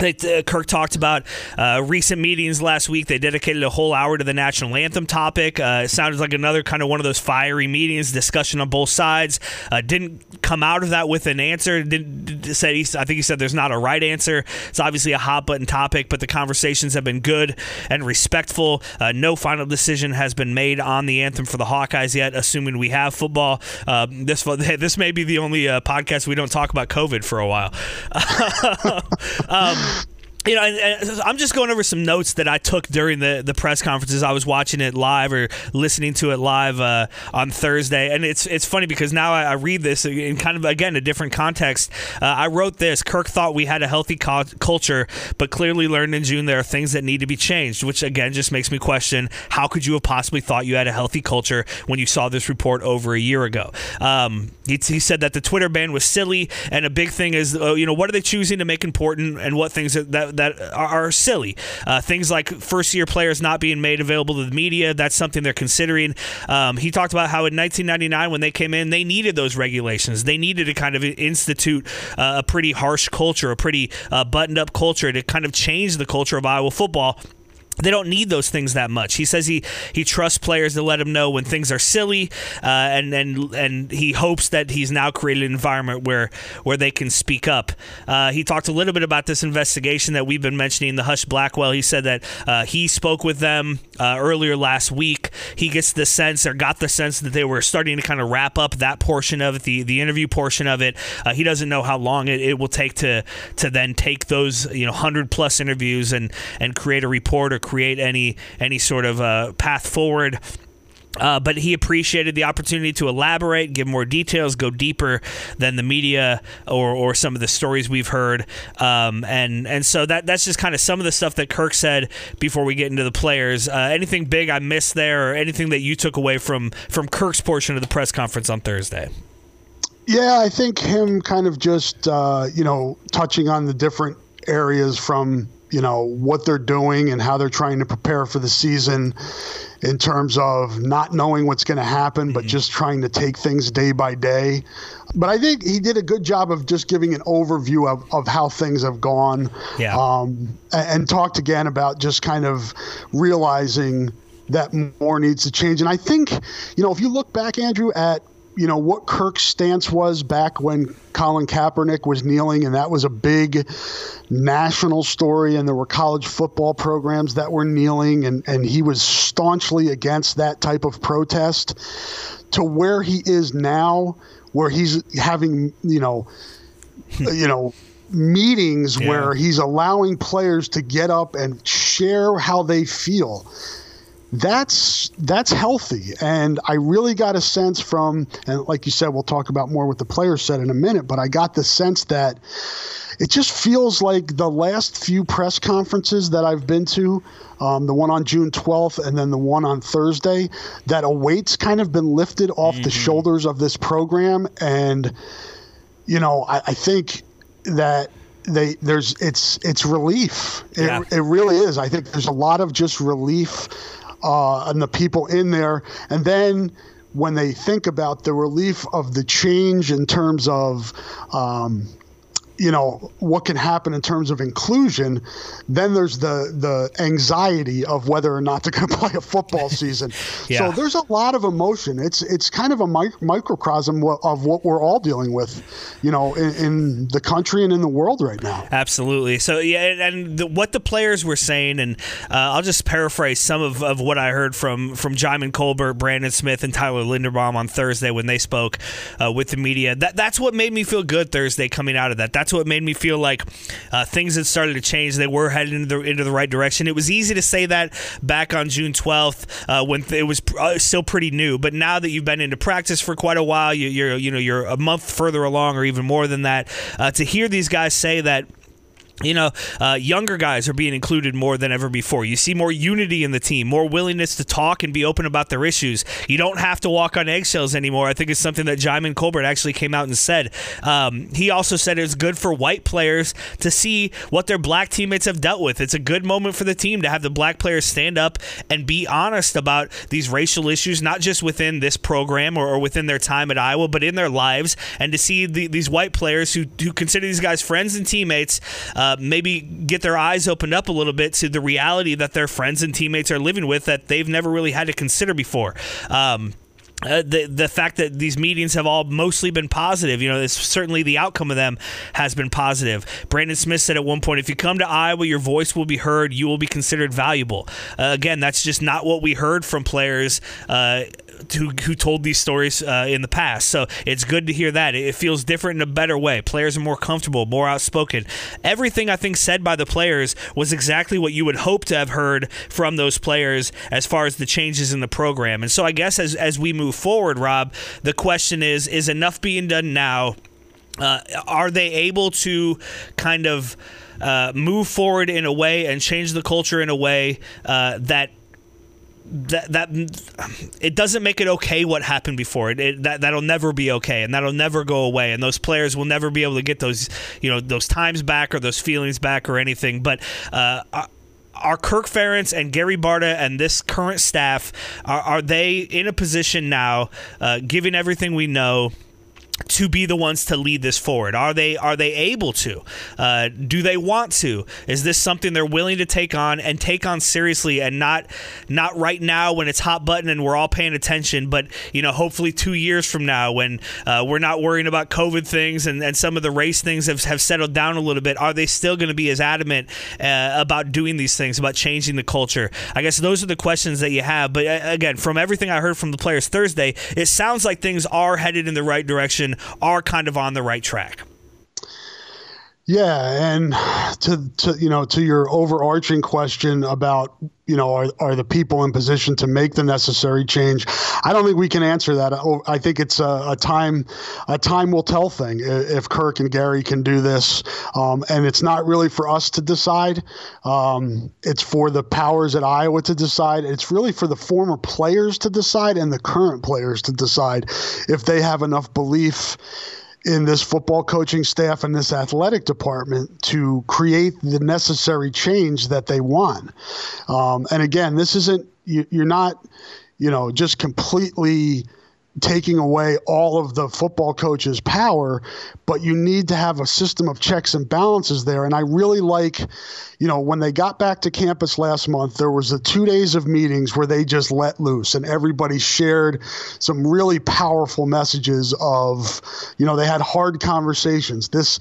Kirk talked about uh, recent meetings last week. They dedicated a whole hour to the national anthem topic. Uh, it sounded like another kind of one of those fiery meetings, discussion on both sides. Uh, didn't come out of that with an answer. Didn't said he, I think he said there's not a right answer. It's obviously a hot button topic, but the conversations have been good and respectful. Uh, no final decision has been made on the anthem for the Hawkeyes yet, assuming we have football. Uh, this (laughs) this may be the only podcast we don't talk about COVID for a while. (laughs) um, you know, I'm just going over some notes that I took during the, the press conferences. I was watching it live or listening to it live uh, on Thursday, and it's it's funny because now I, I, read this in kind of again a different context. Uh, I wrote this: Kirk thought we had a healthy co- culture, but clearly learned in June there are things that need to be changed. Which again just makes me question: How could you have possibly thought you had a healthy culture when you saw this report over a year ago? Um, he, he, said that the Twitter ban was silly, and a big thing is, uh, you know, what are they choosing to make important, and what things that that are, are silly. Uh, things like first year players not being made available to the media, that's something they're considering. Um, he talked about how in 1999, when they came in, they needed those regulations. They needed to kind of institute uh, a pretty harsh culture, a pretty uh, buttoned up culture to kind of change the culture of Iowa football they don't need those things that much. He says he, he trusts players to let him know when things are silly, uh, and and and he hopes that he's now created an environment where where they can speak up. Uh, he talked a little bit about this investigation that we've been mentioning, the Husch Blackwell. He said that uh, he spoke with them uh, earlier last week. He gets the sense or got the sense that they were starting to kind of wrap up that portion of it, the the interview portion of it. Uh, he doesn't know how long it, it will take to to then take those you know hundred plus interviews and and create a report or create any any sort of uh, path forward. Uh, but he appreciated the opportunity to elaborate, give more details, go deeper than the media or, or some of the stories we've heard. Um, and and so that that's just kind of some of the stuff that Kirk said before we get into the players. Uh, anything big I missed there, or anything that you took away from from Kirk's portion of the press conference on Thursday? Yeah, I think him kind of just uh, you know touching on the different areas from you know what they're doing and how they're trying to prepare for the season in terms of not knowing what's going to happen but mm-hmm. just trying to take things day by day but i think he did a good job of just giving an overview of, of how things have gone yeah. um, and, and talked again about just kind of realizing that more needs to change and i think you know if you look back andrew at you know what Kirk's stance was back when Colin Kaepernick was kneeling, and that was a big national story, and there were college football programs that were kneeling, and, and he was staunchly against that type of protest. To where he is now, where he's having you know, (laughs) you know meetings yeah. where he's allowing players to get up and share how they feel that's that's healthy and i really got a sense from and like you said we'll talk about more what the players said in a minute but i got the sense that it just feels like the last few press conferences that i've been to um, the one on june 12th and then the one on thursday that a weight's kind of been lifted off mm-hmm. the shoulders of this program and you know i, I think that they there's it's it's relief it, yeah. it really is i think there's a lot of just relief uh, and the people in there. And then when they think about the relief of the change in terms of um, you know what can happen in terms of inclusion then there's the the anxiety of whether or not they're going (laughs) to play a football (laughs) season. Yeah. so there's a lot of emotion. It's it's kind of a mic- microcosm of what we're all dealing with you know in, in, the country and in the world right now. Absolutely. So yeah and the, what the players were saying and uh, I'll just paraphrase some of, of what I heard from from Djimon Colbert Brandon Smith and Tyler Linderbaum on Thursday when they spoke uh, with the media. That that's what made me feel good Thursday coming out of that. That's that's what made me feel like uh, things had started to change. They were headed into the, into the right direction. It was easy to say that back on June 12th uh, when it was uh, still pretty new. But now that you've been into practice for quite a while, you, are you know you're a month further along or even more than that. Uh, to hear these guys say that you know, uh, younger guys are being included more than ever before. You see more unity in the team, more willingness to talk and be open about their issues. You don't have to walk on eggshells anymore. I think it's something that Djimon Colbert actually came out and said. Um, he also said it's good for white players to see what their black teammates have dealt with. It's a good moment for the team to have the black players stand up and be honest about these racial issues, not just within this program or, or within their time at Iowa, but in their lives, and to see the, these white players who, who consider these guys friends and teammates. Uh, uh, maybe get their eyes opened up a little bit to the reality that their friends and teammates are living with that they've never really had to consider before. Um, uh, the the fact that these meetings have all mostly been positive, you know, it's certainly the outcome of them has been positive. Brandon Smith said at one point, "If you come to Iowa, your voice will be heard. You will be considered valuable." Uh, again, that's just not what we heard from players. Uh, who, who told these stories uh, in the past. So it's good to hear that. It feels different in a better way. Players are more comfortable, more outspoken. Everything I think said by the players was exactly what you would hope to have heard from those players as far as the changes in the program. And so I guess as as we move forward, Rob, the question is: Is enough being done now? Uh, are they able to kind of uh, move forward in a way and change the culture in a way uh, that that that it doesn't make it okay what happened before. It, it, that that'll never be okay, and that'll never go away, and those players will never be able to get those you know those times back or those feelings back or anything. But uh, are Kirk Ferentz and Gary Barta and this current staff are, are they in a position now, uh, given everything we know? To be the ones to lead this forward? Are they are they able to? Uh, do they want to? Is this something they're willing to take on and take on seriously and not not right now when it's hot button and we're all paying attention, but you know hopefully two years from now when uh, we're not worrying about COVID things and, and some of the race things have, have settled down a little bit. Are they still going to be as adamant uh, about doing these things, about changing the culture? I guess those are the questions that you have. But uh, again, from everything I heard from the players Thursday, it sounds like things are headed in the right direction are kind of on the right track. Yeah, and to to you know to your overarching question about you know are are the people in position to make the necessary change? I don't think we can answer that. I think it's a, a time a time will tell thing if Kirk and Gary can do this, um, and it's not really for us to decide. Um, it's for the powers at Iowa to decide. It's really for the former players to decide and the current players to decide if they have enough belief in this football coaching staff and this athletic department to create the necessary change that they want. Um, and again, this isn't, you, you're not, you know, just completely taking away all of the football coach's power, but you need to have a system of checks and balances there. And I really like, you know, when they got back to campus last month, there was the two days of meetings where they just let loose and everybody shared some really powerful messages of, you know, they had hard conversations. This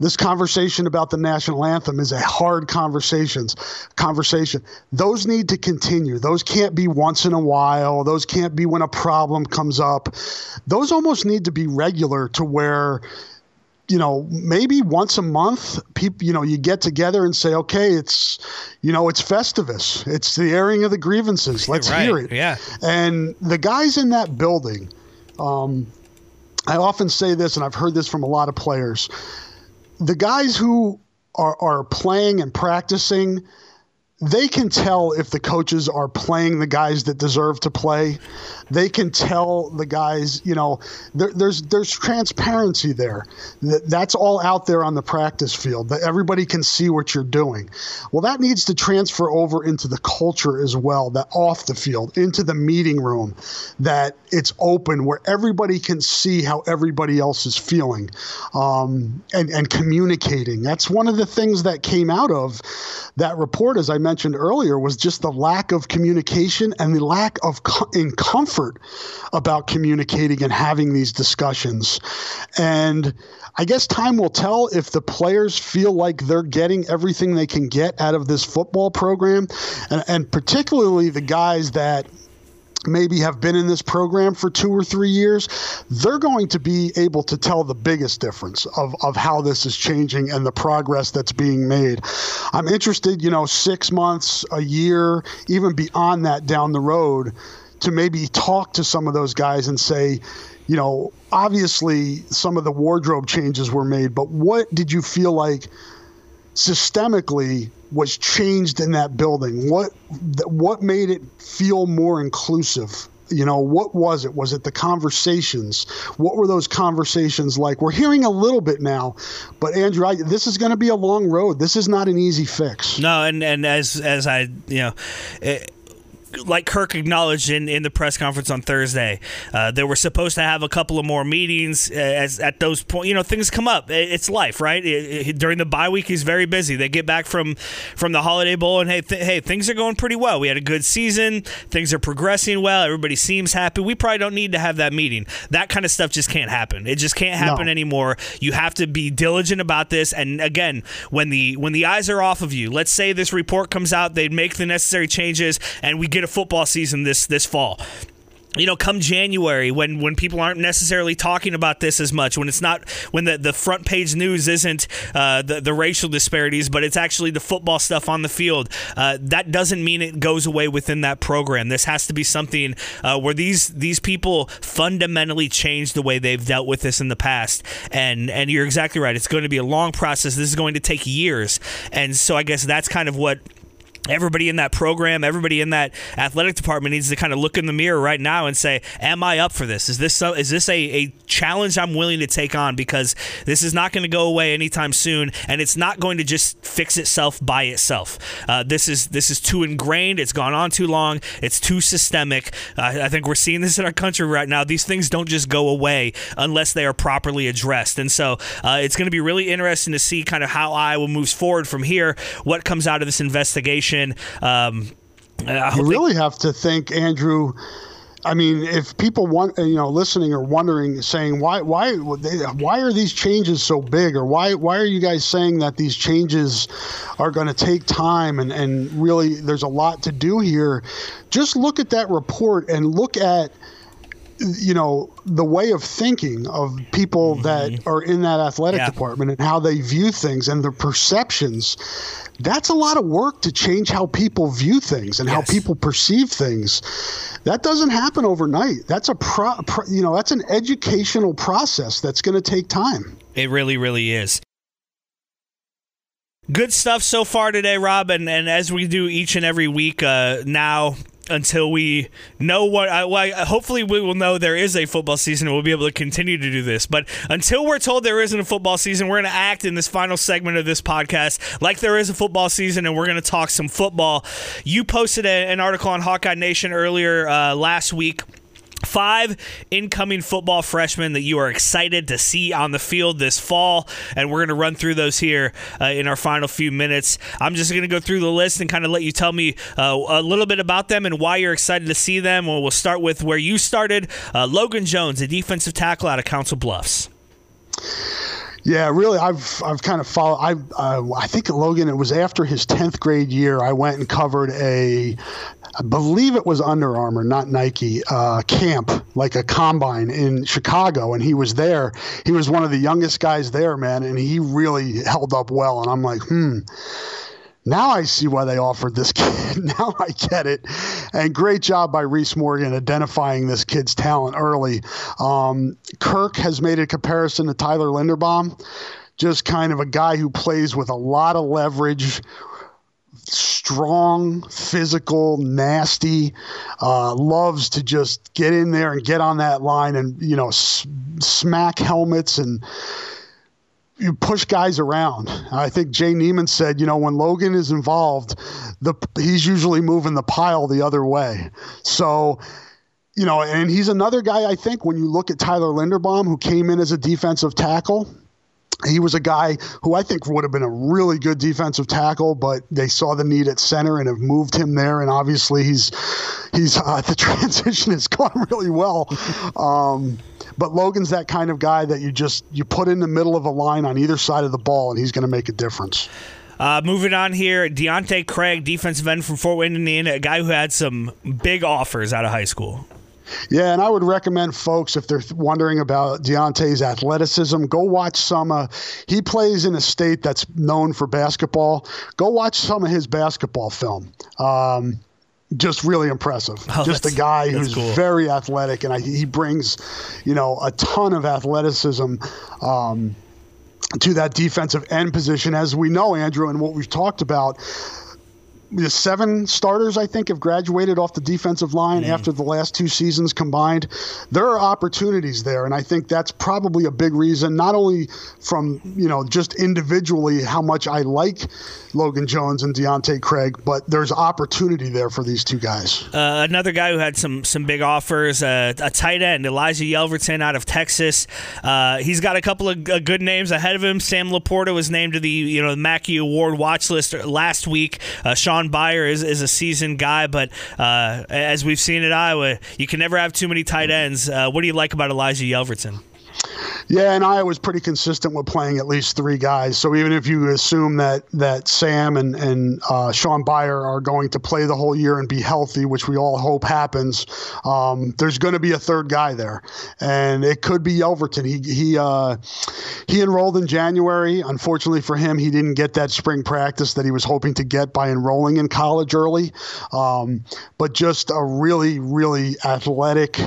this conversation about the national anthem is a hard conversations conversation. Those need to continue. Those can't be once in a while. Those can't be when a problem comes up. Those almost need to be regular to where you know maybe once a month people you know you get together and say okay it's you know it's festivus it's the airing of the grievances let's right. hear it yeah and the guys in that building um, i often say this and i've heard this from a lot of players the guys who are, are playing and practicing they can tell if the coaches are playing the guys that deserve to play. They can tell the guys, you know, there, there's there's transparency there. That's all out there on the practice field. That everybody can see what you're doing. Well, that needs to transfer over into the culture as well. That off the field, into the meeting room, that it's open where everybody can see how everybody else is feeling, um, and and communicating. That's one of the things that came out of that report, as I mentioned mentioned earlier was just the lack of communication and the lack of co- in comfort about communicating and having these discussions. And I guess time will tell if the players feel like they're getting everything they can get out of this football program, and, and particularly the guys that maybe have been in this program for two or three years, they're going to be able to tell the biggest difference of, of how this is changing and the progress that's being made. I'm interested, you know, six months, a year, even beyond that down the road to maybe talk to some of those guys and say, you know, obviously some of the wardrobe changes were made, but what did you feel like systemically was changed in that building? What what made it feel more inclusive? You know, what was it? Was it the conversations? What were those conversations like? We're hearing a little bit now, but Andrew, I, this is going to be a long road. This is not an easy fix. No, and and as as I you know. It, like Kirk acknowledged in, in the press conference on Thursday, uh, they were supposed to have a couple of more meetings uh, as at those points. You know, things come up. It's life, right? It, it, during the bye week, he's very busy. They get back from from the Holiday Bowl, and hey, th- hey, things are going pretty well. We had a good season. Things are progressing well. Everybody seems happy. We probably don't need to have that meeting. That kind of stuff just can't happen. It just can't happen no. anymore. You have to be diligent about this. And again, when the when the eyes are off of you, let's say this report comes out, they make the necessary changes, and we get get a football season this this fall you know, come January when when people aren't necessarily talking about this as much, when it's not when the, the front page news isn't uh, the the racial disparities, but it's actually the football stuff on the field. Uh, that doesn't mean it goes away within that program. This has to be something uh, where these these people fundamentally change the way they've dealt with this in the past. And and you're exactly right. It's going to be a long process. This is going to take years. And so I guess that's kind of what everybody in that program, everybody in that athletic department needs to kind of look in the mirror right now and say, "Am I up for this? Is this is this a, a challenge I'm willing to take on? Because this is not going to go away anytime soon, and it's not going to just fix itself by itself. Uh, this is this is too ingrained. It's gone on too long. It's too systemic. Uh, I think we're seeing this in our country right now. These things don't just go away unless they are properly addressed, and so uh, it's going to be really interesting to see kind of how Iowa moves forward from here. What comes out of this investigation um, you really have to think, Andrew. I mean, if people want, you know, listening or wondering, saying why, why, why are these changes so big, or why, why are you guys saying that these changes are going to take time and and really there's a lot to do here? Just look at that report and look at you know the way of thinking of people mm-hmm. that are in that athletic yeah. department and how they view things and their perceptions that's a lot of work to change how people view things and yes. how people perceive things that doesn't happen overnight that's a pro, pro you know that's an educational process that's going to take time it really really is Good stuff so far today, Rob, and, and as we do each and every week uh, now, until we know what. I, well, hopefully, we will know there is a football season and we'll be able to continue to do this. But until we're told there isn't a football season, we're going to act in this final segment of this podcast like there is a football season and we're going to talk some football. You posted a, an article on Hawkeye Nation earlier uh, last week Five incoming football freshmen that you are excited to see on the field this fall, and we're going to run through those here uh, in our final few minutes. I'm just going to go through the list and kind of let you tell me uh, a little bit about them and why you're excited to see them. Well, we'll start with where you started. Uh, Logan Jones, a defensive tackle out of Council Bluffs. Yeah, really, I've I've kind of followed. I uh, I think Logan. It was after his tenth grade year. I went and covered a I believe it was Under Armour, not Nike, uh, camp, like a combine in Chicago. And he was there. He was one of the youngest guys there, man. And he really held up well. And I'm like, hmm, now I see why they offered this (laughs) kid. now I get it. And great job by Reese Morgan identifying this kid's talent early. Um, Kirk has made a comparison to Tyler Linderbaum just kind of a guy who plays with a lot of leverage, strong, physical, nasty, uh, loves to just get in there and get on that line and, you know, s- smack helmets and you push guys around. I think Jay Niemann said, you know, when Logan is involved, the he's usually moving the pile the other way. So, you know, and he's another guy I think when you look at Tyler Linderbaum, who came in as a defensive tackle he was a guy who I think would have been a really good defensive tackle, but they saw the need at center and have moved him there. And obviously, he's he's uh, (laughs) the transition has gone (laughs) really well. Um, but Logan's that kind of guy that you just you put in the middle of a line on either side of the ball, and he's going to make a difference. Uh, moving on here, Deontae Craig, defensive end from Fort Wayne, Indiana, a guy who had some big offers out of high school. Yeah, and I would recommend folks if they're wondering about Deontae's athleticism, go watch some. Uh, he plays in a state that's known for basketball. Go watch some of his basketball film. Um, just really impressive. Oh, just a guy who's cool. very athletic, and I, he brings, you know, a ton of athleticism. Um, to that defensive end position, as we know, Andrew, and what we've talked about, the seven starters, I think, have graduated off the defensive line mm. after the last two seasons combined. There are opportunities there, and I think that's probably a big reason, not only from, you know, just individually how much I like Logan Jones and Deontae Craig, but there's opportunity there for these two guys. Uh, another guy who had some some big offers, uh, a tight end, Elijah Yelverton out of Texas. Uh, he's got a couple of good names ahead of him. Sam LaPorta was named to the, you know, Mackey Award watch list last week. Uh, Sean Sean Beyer is, is a seasoned guy, but uh, as we've seen at Iowa, you can never have too many tight ends. Uh, what do you like about Elijah Yelverton? Yeah, and I was pretty consistent with playing at least three guys. So even if you assume that that Sam and and uh, Sean Beyer are going to play the whole year and be healthy, which we all hope happens, um, there's going to be a third guy there, and it could be Yelverton. He he uh, he enrolled in January. Unfortunately for him, he didn't get that spring practice that he was hoping to get by enrolling in college early. Um, but just a really really athletic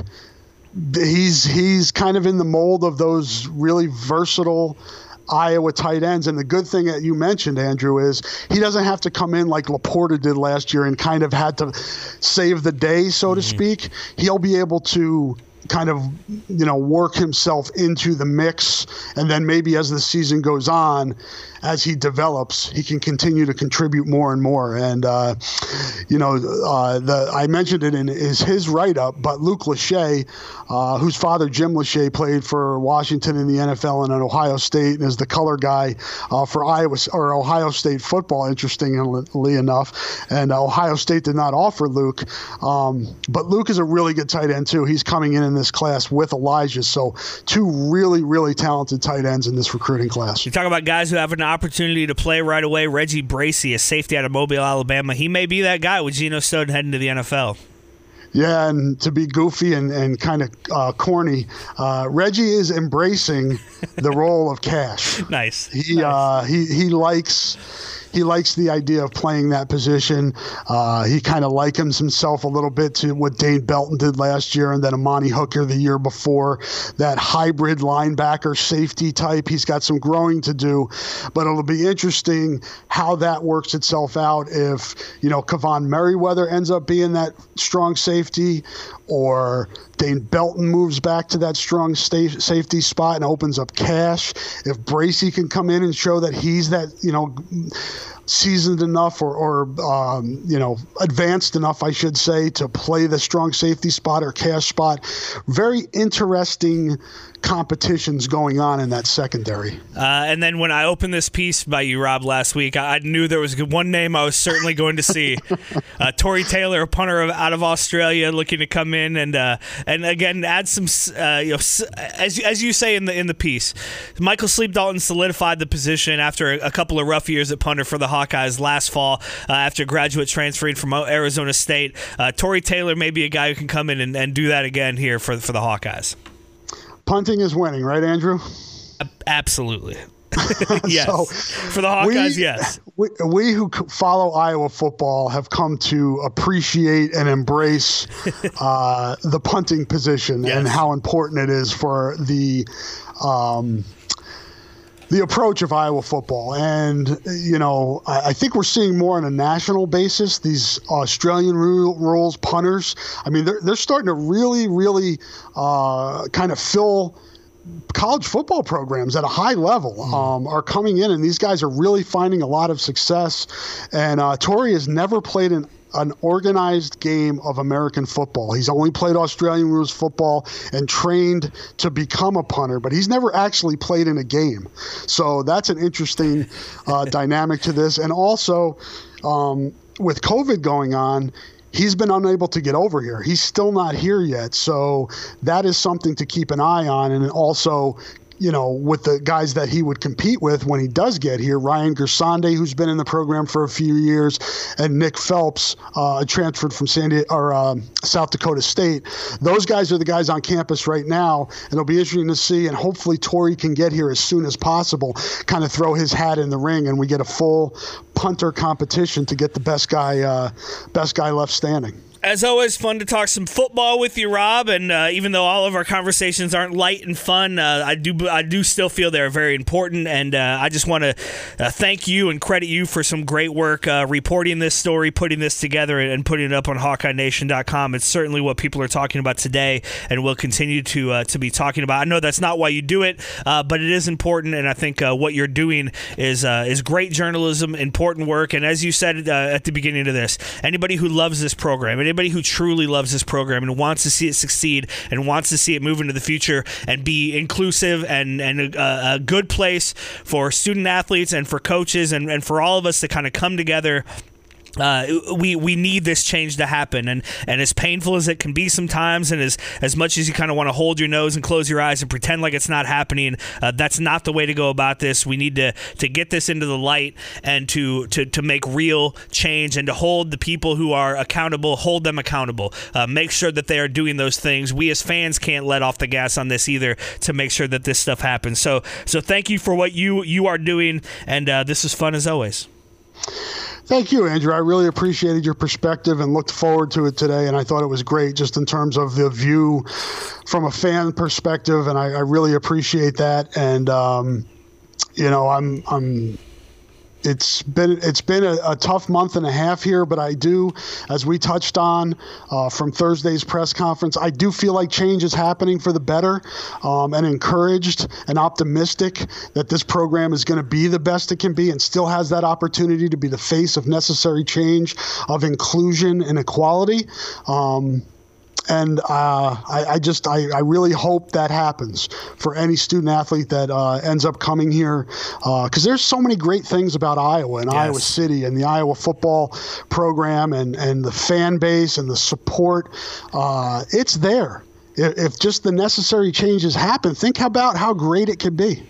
he's he's kind of in the mold of those really versatile Iowa tight ends. And the good thing that you mentioned, Andrew, is he doesn't have to come in like Laporta did last year and kind of had to save the day, so mm-hmm. to speak. He'll be able to kind of you know work himself into the mix and then maybe as the season goes on as he develops, he can continue to contribute more and more. And uh, you know, uh, the I mentioned it in is his write up, but Luke Lachey, uh, whose father Jim Lachey played for Washington in the NFL and at Ohio State, and is the color guy uh, for Iowa or Ohio State football. Interestingly enough, and Ohio State did not offer Luke, um, but Luke is a really good tight end too. He's coming in in this class with Elijah, so two really really talented tight ends in this recruiting class. You talk about guys who have an opportunity to play right away. Reggie Bracey, a safety out of Mobile, Alabama. He may be that guy with Geno Snowden heading to the NFL. Yeah, and to be goofy and, and kind of uh, corny, uh, Reggie is embracing the (laughs) role of Cash. Nice. He nice. Uh, he he likes he likes the idea of playing that position. Uh, he kind of likens himself a little bit to what Dane Belton did last year and then Amani Hooker the year before. That hybrid linebacker safety type. He's got some growing to do, but it'll be interesting how that works itself out if, you know, Kaevon Merriweather ends up being that strong safety or Dane Belton moves back to that strong safety spot and opens up cash. If Bracy can come in and show that he's that, you know, seasoned enough or, or um, you know, advanced enough, I should say, to play the strong safety spot or cash spot. Very interesting competitions going on in that secondary. Uh, and then when I opened this piece by you, Rob, last week, I, knew there was one name I was certainly going to see. (laughs) uh, Tory Taylor, a punter of, out of Australia, looking to come in and uh, and again add some, uh, you know, as as you say in the in the piece, Michael Sleep Dalton solidified the position after a, a couple of rough years at punter for the Hawkeyes last fall uh, after graduate transferring from Arizona State. Uh, Tory Taylor may be a guy who can come in and, and do that again here for for the Hawkeyes punting is winning, right, Andrew? Absolutely. (laughs) (laughs) yes. So for the Hawkeyes, we, yes. We, we who follow Iowa football have come to appreciate and embrace (laughs) uh, the punting position yes. and how important it is for the. Um, the approach of Iowa football. And, you know, I, I, think we're seeing more on a national basis these Australian rules punters. I mean, they're, they're starting to really, really uh, kind of fill college football programs at a high level mm. um, are coming in, and these guys are really finding a lot of success. And uh, Tory has never played an an organized game of American football. He's only played Australian rules football and trained to become a punter, but he's never actually played in a game. So that's an interesting (laughs) uh, dynamic to this. And also, um, with COVID going on, he's been unable to get over here. He's still not here yet. So that is something to keep an eye on. And also you know, with the guys that he would compete with when he does get here, Ryan Gersonde, who's been in the program for a few years, and Nick Phelps, uh, transferred from San Diego, or uh, South Dakota State. Those guys are the guys on campus right now, and it'll be interesting to see. And hopefully, Tory can get here as soon as possible, kind of throw his hat in the ring, and we get a full punter competition to get the best guy, uh, best guy left standing. As always, fun to talk some football with you, Rob. And uh, even though all of our conversations aren't light and fun, uh, I do I do still feel they're very important. And uh, I just want to uh, thank you and credit you for some great work uh, reporting this story, putting this together, and putting it up on HawkeyeNation.com. It's certainly what people are talking about today, and will continue to uh, to be talking about. I know that's not why you do it, but it is important, and I think what you're doing is is great journalism, important work. And as you said at the beginning of this, anybody who loves this program, anybody who truly loves this program and wants to see it succeed and wants to see it move into the future and be inclusive and, and a, a good place for student athletes and for coaches and, and for all of us to kind of come together uh, we we need this change to happen, and and as painful as it can be sometimes, and as as much as you kind of want to hold your nose and close your eyes and pretend like it's not happening, uh, that's not the way to go about this. We need to to get this into the light and to to to make real change and to hold the people who are accountable, hold them accountable. Uh, make sure that they are doing those things. We as fans can't let off the gas on this either to make sure that this stuff happens. So so thank you for what you you are doing, and uh, this is fun as always. Thank you, Andrew. I really appreciated your perspective and looked forward to it today. And I thought it was great just in terms of the view from a fan perspective. And I, I really appreciate that. And, um, you know, I'm, I'm, it's been it's been a, a, tough month and a half here, but I do, as we touched on uh, from Thursday's press conference, I do feel like change is happening for the better, um, and encouraged and optimistic that this program is going to be the best it can be, and still has that opportunity to be the face of necessary change, of inclusion and equality. Um, and uh, I, I, just I, I, really hope that happens for any student athlete that uh, ends up coming here because uh, there's so many great things about Iowa and yes. Iowa City and the Iowa football program and and the fan base and the support uh, it's there. If, if just the necessary changes happen think about how great it could be.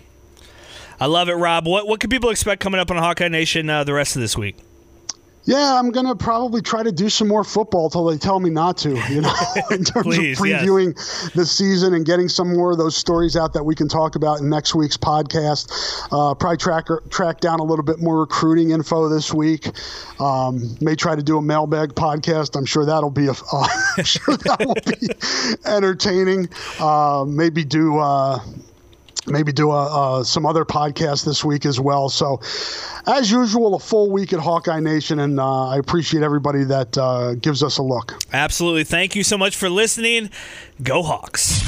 I love it Rob. What what can people expect coming up on Hawkeye Nation uh, the rest of this week yeah, I'm gonna probably try to do some more football till they tell me not to. You know, (laughs) (laughs) in terms Please, of previewing yes. the season and getting some more of those stories out that we can talk about in next week's podcast. Uh, probably track track down a little bit more recruiting info this week. Um, may try to do a mailbag podcast. I'm sure that'll be a, uh, (laughs) I'm sure that will be entertaining. Uh, maybe do uh, maybe do a, uh, some other podcasts this week as well. So, as usual, a full week at Hawkeye Nation, and uh, I appreciate everybody that uh, gives us a look. Absolutely. Thank you so much for listening. Go Hawks.